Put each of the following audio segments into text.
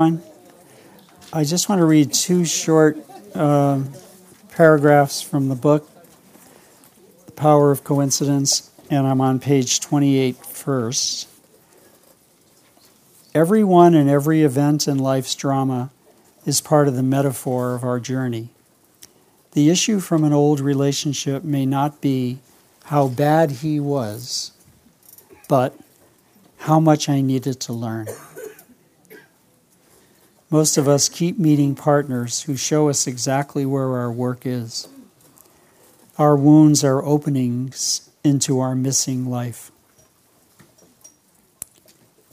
I just want to read two short uh, paragraphs from the book, The Power of Coincidence, and I'm on page 28 first. Everyone and every event in life's drama is part of the metaphor of our journey. The issue from an old relationship may not be how bad he was, but how much I needed to learn. Most of us keep meeting partners who show us exactly where our work is. Our wounds are openings into our missing life.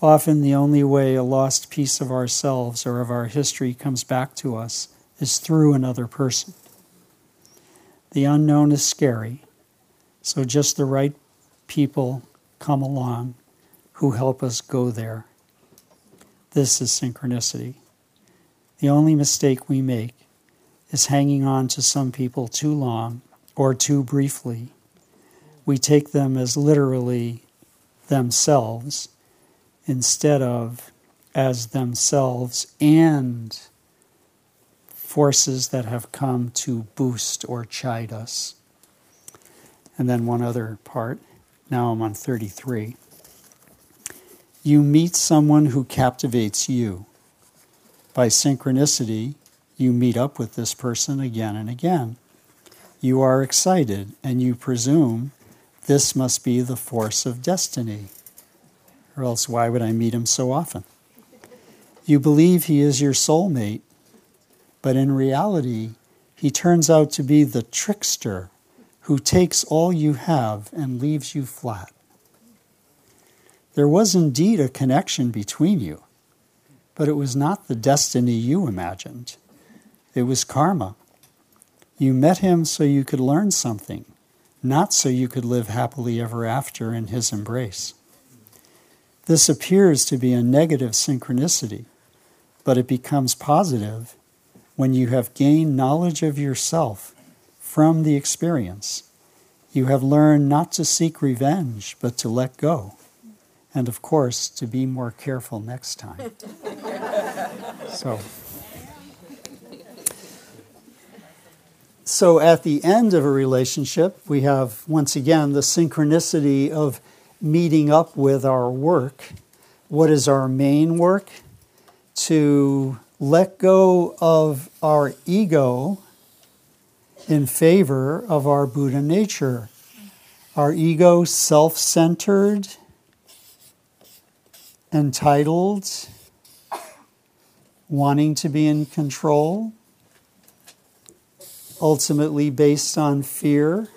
Often, the only way a lost piece of ourselves or of our history comes back to us is through another person. The unknown is scary, so just the right people come along who help us go there. This is synchronicity. The only mistake we make is hanging on to some people too long or too briefly. We take them as literally themselves instead of as themselves and forces that have come to boost or chide us. And then one other part. Now I'm on 33. You meet someone who captivates you by synchronicity, you meet up with this person again and again. You are excited and you presume this must be the force of destiny. Or else, why would I meet him so often? You believe he is your soulmate, but in reality, he turns out to be the trickster who takes all you have and leaves you flat. There was indeed a connection between you, but it was not the destiny you imagined. It was karma. You met him so you could learn something, not so you could live happily ever after in his embrace. This appears to be a negative synchronicity, but it becomes positive when you have gained knowledge of yourself from the experience. You have learned not to seek revenge, but to let go and of course, to be more careful next time. so, so, at the end of a relationship, we have once again the synchronicity of meeting up with our work. What is our main work? To let go of our ego in favor of our Buddha nature. Our ego, self centered, entitled, wanting to be in control, ultimately based on fear.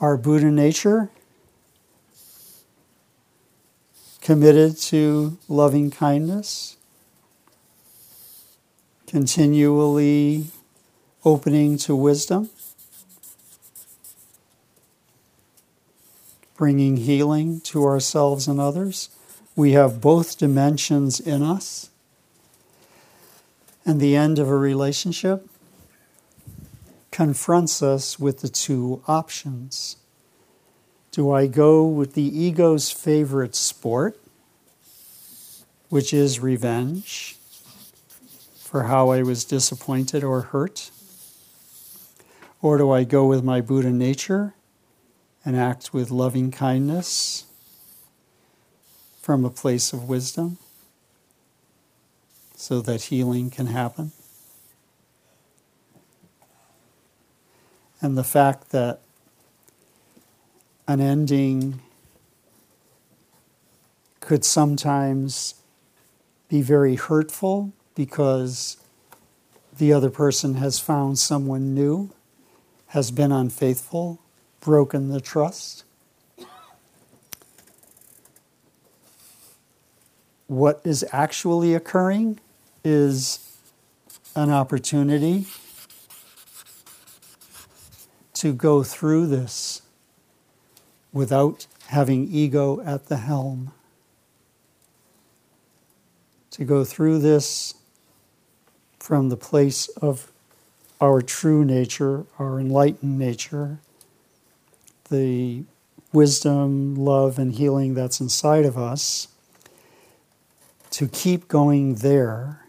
Our Buddha nature, committed to loving kindness, continually opening to wisdom. Bringing healing to ourselves and others. We have both dimensions in us. And the end of a relationship confronts us with the two options. Do I go with the ego's favorite sport, which is revenge for how I was disappointed or hurt? Or do I go with my Buddha nature and act with loving kindness from a place of wisdom so that healing can happen. And the fact that an ending could sometimes be very hurtful because the other person has found someone new, has been unfaithful, broken the trust. What is actually occurring is an opportunity to go through this without having ego at the helm. To go through this from the place of our true nature, our enlightened nature, the wisdom, love, and healing that's inside of us, to keep going there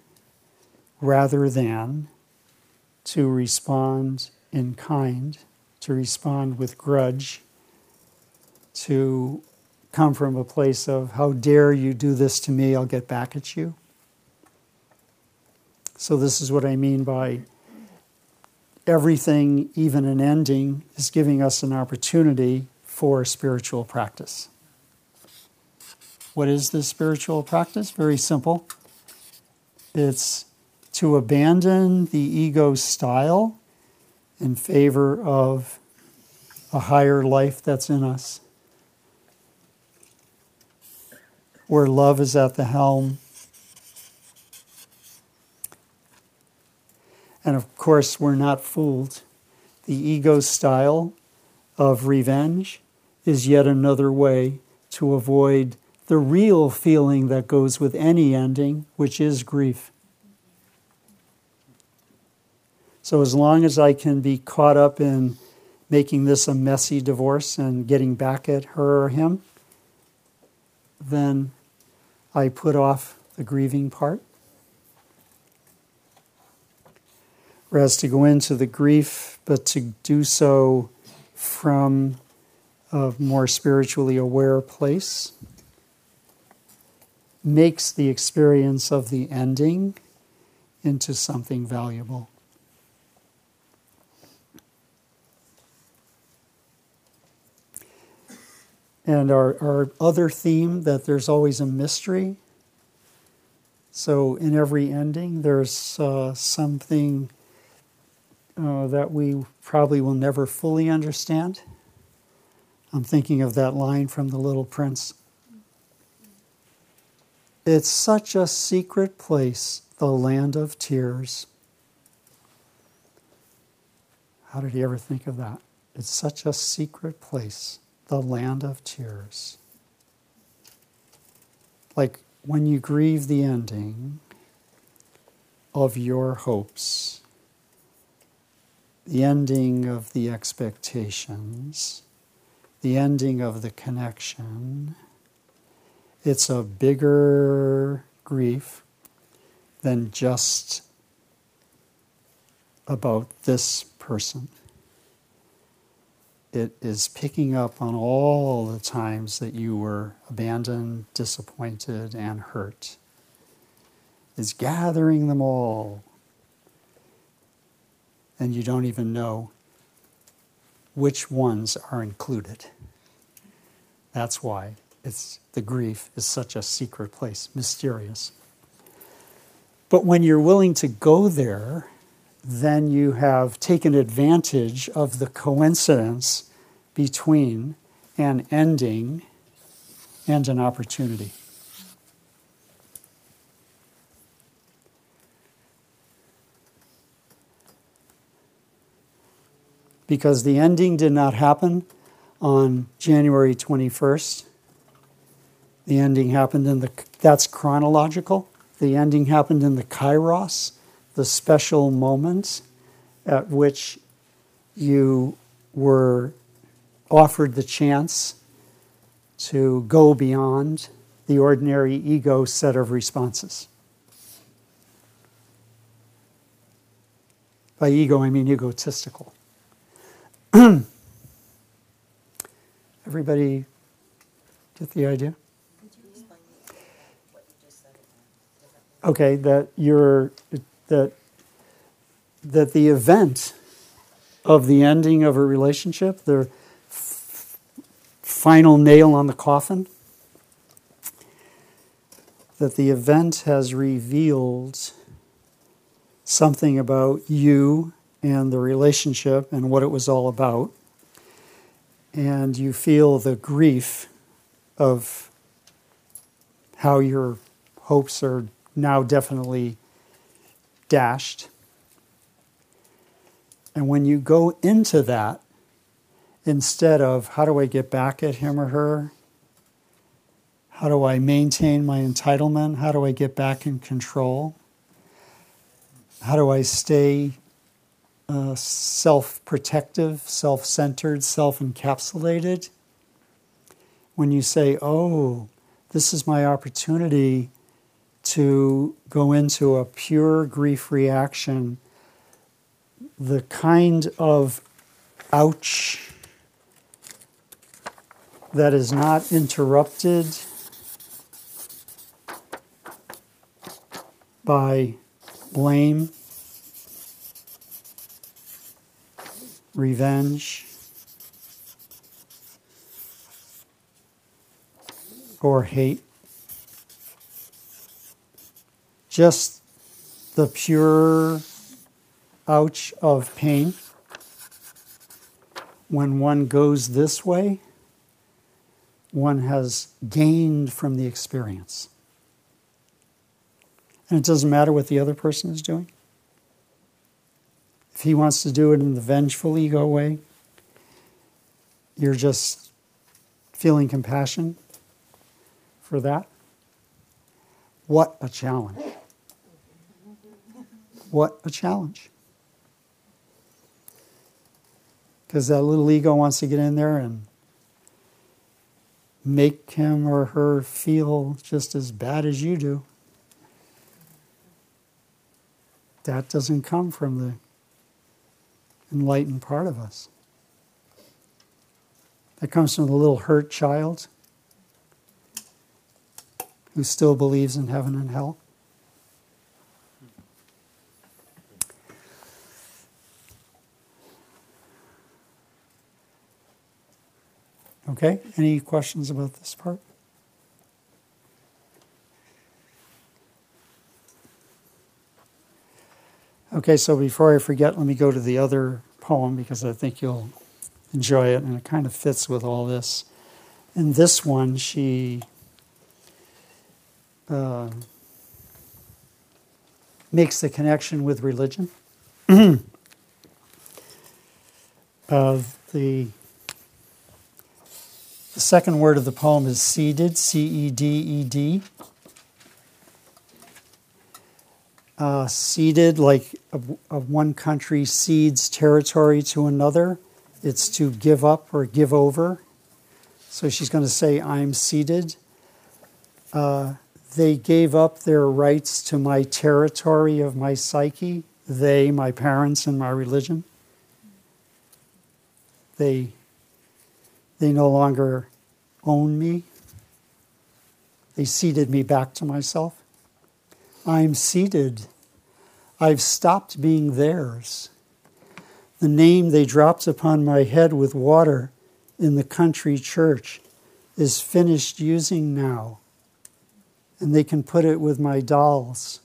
rather than to respond in kind, to respond with grudge, to come from a place of, How dare you do this to me, I'll get back at you. So, this is what I mean by everything, even an ending, is giving us an opportunity for spiritual practice. What is this spiritual practice? Very simple. It's to abandon the ego style in favor of a higher life that's in us, where love is at the helm. And of course, we're not fooled. The ego style of revenge is yet another way to avoid the real feeling that goes with any ending, which is grief. So, as long as I can be caught up in making this a messy divorce and getting back at her or him, then I put off the grieving part. Whereas to go into the grief, but to do so from a more spiritually aware place, makes the experience of the ending into something valuable. And our, our other theme that there's always a mystery. So in every ending, there's uh, something uh, that we probably will never fully understand. I'm thinking of that line from The Little Prince. It's such a secret place, the land of tears. How did he ever think of that? It's such a secret place, the land of tears. Like when you grieve the ending of your hopes, the ending of the expectations, the ending of the connection it's a bigger grief than just about this person. It is picking up on all the times that you were abandoned, disappointed, and hurt. It's gathering them all. And you don't even know which ones are included. That's why it's the grief is such a secret place, mysterious. But when you're willing to go there, then you have taken advantage of the coincidence between an ending and an opportunity. Because the ending did not happen on January 21st, the ending happened in the, that's chronological. The ending happened in the kairos, the special moment at which you were offered the chance to go beyond the ordinary ego set of responses. By ego, I mean egotistical. Everybody get the idea? okay, that you're that that the event of the ending of a relationship, the f- final nail on the coffin, that the event has revealed something about you and the relationship and what it was all about. And you feel the grief of how your hopes are now definitely dashed. And when you go into that, instead of how do I get back at him or her? How do I maintain my entitlement? How do I get back in control? How do I stay uh, self protective, self centered, self encapsulated? when you say, oh, this is my opportunity to go into a pure grief reaction, the kind of ouch that is not interrupted by blame, revenge, or hate. Just the pure ouch of pain. When one goes this way, one has gained from the experience. And it doesn't matter what the other person is doing. If he wants to do it in the vengeful ego way, you're just feeling compassion for that. What a challenge! What a challenge. Because that little ego wants to get in there and make him or her feel just as bad as you do. That doesn't come from the enlightened part of us. That comes from the little hurt child who still believes in heaven and hell. Okay, any questions about this part? Okay, so before I forget, let me go to the other poem because I think you'll enjoy it and it kind of fits with all this. In this one, she uh, makes the connection with religion. uh, the, the second word of the poem is ceded, C E D E D. Uh, ceded, like of, of one country cedes territory to another, it's to give up or give over. So she's going to say, I'm ceded. Uh, they gave up their rights to my territory of my psyche, they, my parents, and my religion. They, they no longer own me. They ceded me back to myself. I'm ceded. I've stopped being theirs. The name they dropped upon my head with water in the country church is finished using now and they can put it with my dolls,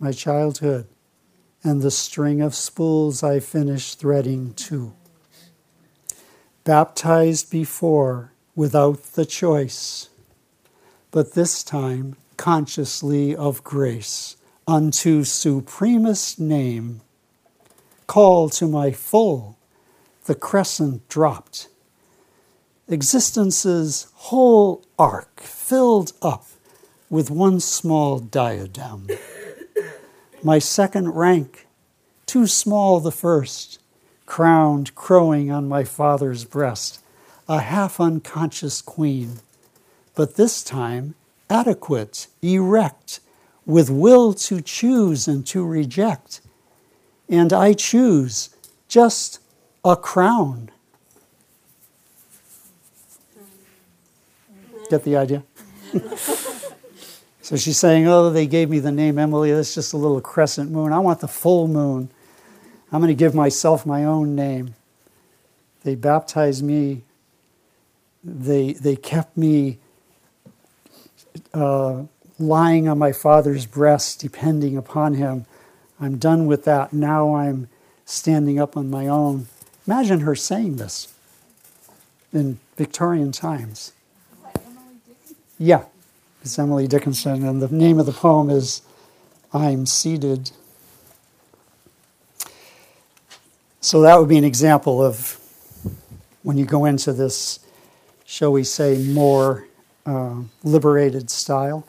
my childhood, and the string of spools I finished threading too. Baptized before without the choice, but this time consciously of grace, unto supremest name, call to my full, the crescent dropped. Existence's whole arc filled up with one small diadem. My second rank, too small the first, crowned crowing on my father's breast, a half unconscious queen, but this time adequate, erect, with will to choose and to reject. And I choose just a crown. Get the idea? So she's saying, Oh, they gave me the name Emily. That's just a little crescent moon. I want the full moon. I'm going to give myself my own name. They baptized me, they, they kept me uh, lying on my father's breast, depending upon him. I'm done with that. Now I'm standing up on my own. Imagine her saying this in Victorian times. Yeah. It's Emily Dickinson, and the name of the poem is I'm Ceded. So that would be an example of when you go into this, shall we say, more uh, liberated style.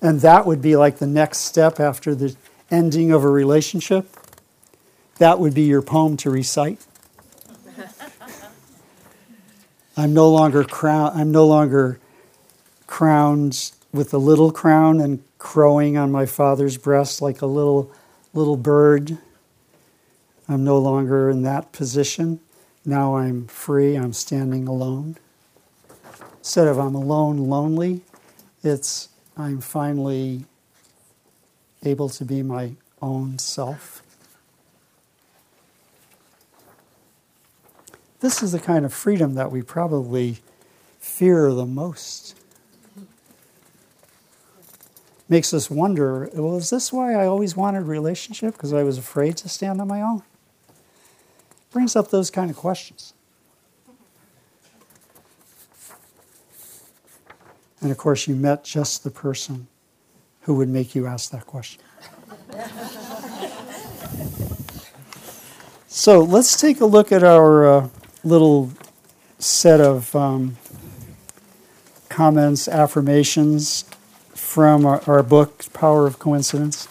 And that would be like the next step after the ending of a relationship. That would be your poem to recite. I'm no longer crown. I'm no longer crowned with a little crown and crowing on my father's breast like a little little bird. I'm no longer in that position. Now I'm free. I'm standing alone. Instead of I'm alone, lonely, it's I'm finally able to be my own self. This is the kind of freedom that we probably fear the most. Makes us wonder well, is this why I always wanted relationship? Because I was afraid to stand on my own? Brings up those kind of questions. And of course, you met just the person who would make you ask that question. so let's take a look at our uh, little set of um, comments, affirmations from our, our book, Power of Coincidence.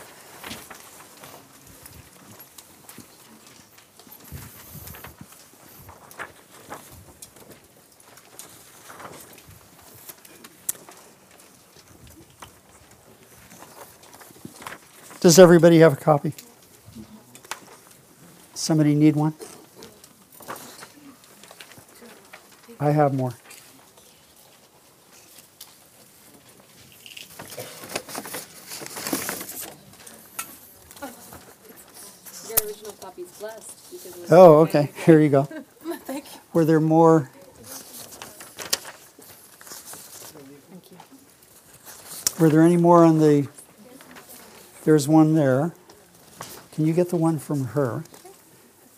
Does everybody have a copy? Somebody need one? I have more. Your original copy's blessed because it was Oh, okay. Here you go. Thank you. Were there more? Thank you. Were there any more on the? There's one there. Can you get the one from her?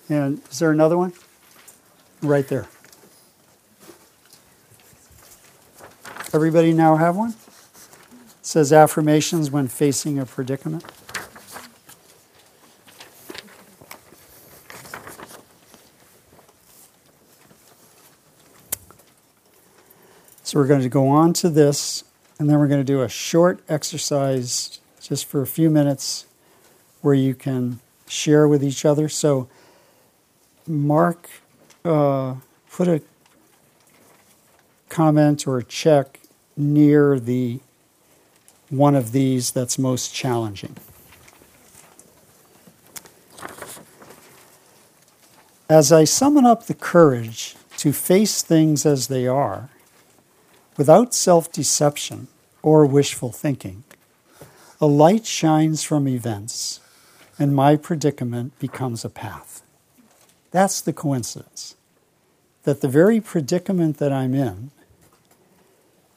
And is there another one? Right there. Everybody now have one? It says affirmations when facing a predicament. So we're going to go on to this, and then we're going to do a short exercise just for a few minutes where you can share with each other. So, mark, uh, put a comment or a check near the one of these that's most challenging. As I summon up the courage to face things as they are, without self deception or wishful thinking, a light shines from events, and my predicament becomes a path. That's the coincidence. That the very predicament that I'm in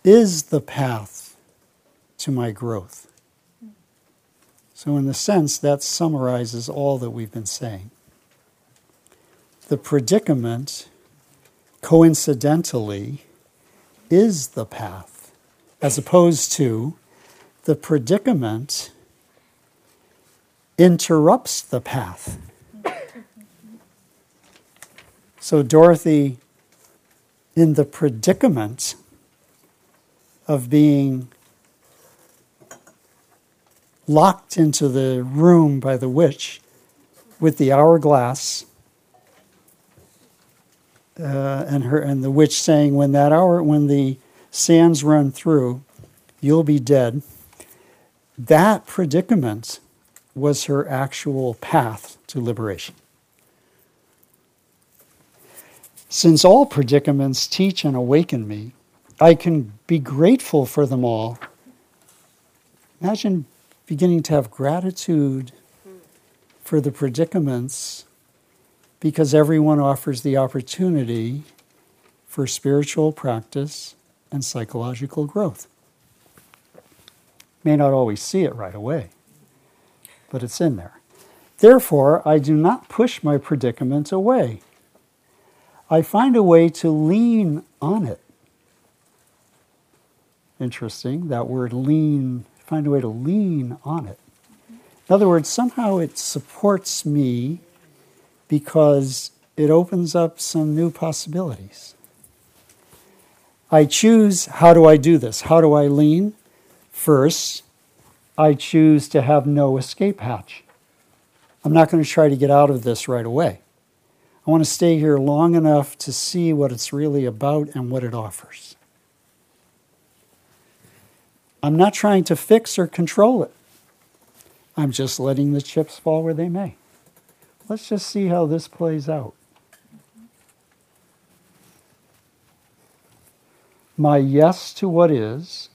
is the path to my growth. So, in the sense, that summarizes all that we've been saying. The predicament, coincidentally, is the path, as opposed to the predicament interrupts the path. So, Dorothy, in the predicament of being locked into the room by the witch with the hourglass, uh, and her and the witch saying, "When that hour, when the sands run through, you'll be dead." That predicament was her actual path to liberation. Since all predicaments teach and awaken me, I can be grateful for them all. Imagine beginning to have gratitude for the predicaments because everyone offers the opportunity for spiritual practice and psychological growth. May not always see it right away, but it's in there. Therefore, I do not push my predicament away. I find a way to lean on it. Interesting, that word lean, find a way to lean on it. In other words, somehow it supports me because it opens up some new possibilities. I choose how do I do this? How do I lean? First, I choose to have no escape hatch. I'm not going to try to get out of this right away. I want to stay here long enough to see what it's really about and what it offers. I'm not trying to fix or control it. I'm just letting the chips fall where they may. Let's just see how this plays out. My yes to what is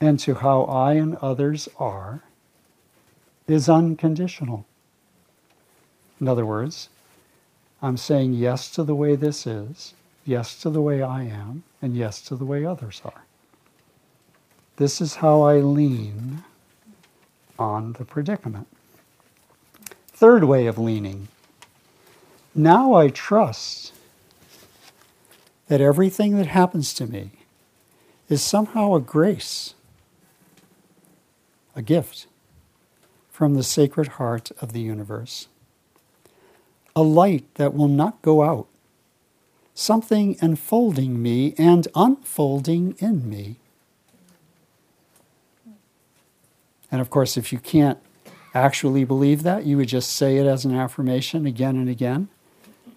and to how I and others are is unconditional. In other words, I'm saying yes to the way this is, yes to the way I am, and yes to the way others are. This is how I lean on the predicament. Third way of leaning. Now I trust that everything that happens to me is somehow a grace, a gift from the Sacred Heart of the universe, a light that will not go out, something enfolding me and unfolding in me. And of course, if you can't actually believe that, you would just say it as an affirmation again and again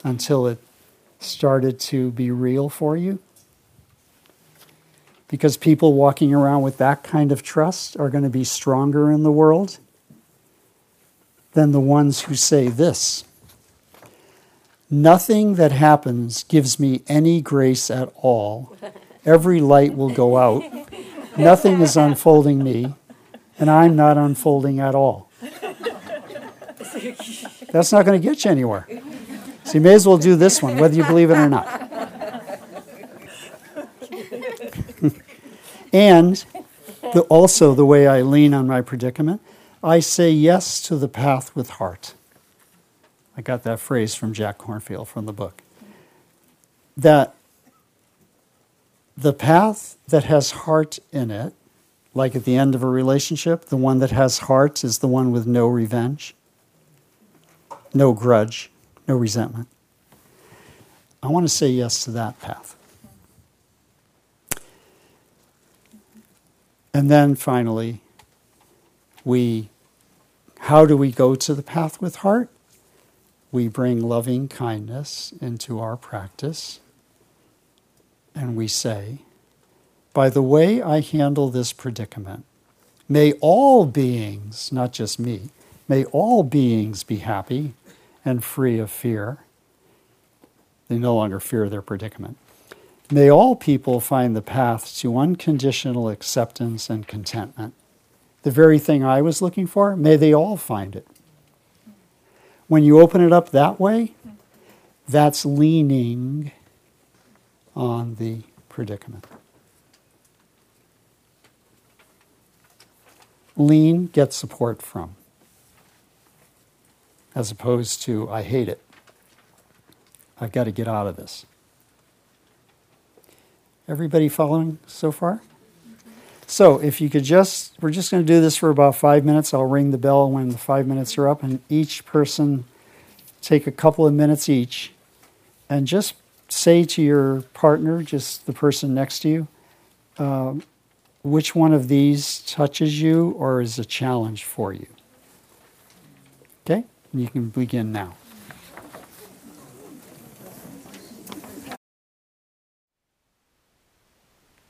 until it started to be real for you. Because people walking around with that kind of trust are going to be stronger in the world than the ones who say this. Nothing that happens gives me any grace at all. Every light will go out. Nothing is unfolding me, and I'm not unfolding at all. That's not going to get you anywhere. So you may as well do this one, whether you believe it or not. and the, also, the way I lean on my predicament, I say yes to the path with heart. I got that phrase from Jack Kornfield from the book. That the path that has heart in it, like at the end of a relationship, the one that has heart is the one with no revenge, no grudge, no resentment. I want to say yes to that path. And then finally, we how do we go to the path with heart? We bring loving kindness into our practice and we say, by the way I handle this predicament, may all beings, not just me, may all beings be happy and free of fear. They no longer fear their predicament. May all people find the path to unconditional acceptance and contentment. The very thing I was looking for, may they all find it. When you open it up that way, that's leaning on the predicament. Lean, get support from as opposed to, I hate it. I've got to get out of this. Everybody following so far? So, if you could just, we're just going to do this for about five minutes. I'll ring the bell when the five minutes are up, and each person take a couple of minutes each and just say to your partner, just the person next to you, uh, which one of these touches you or is a challenge for you. Okay? You can begin now.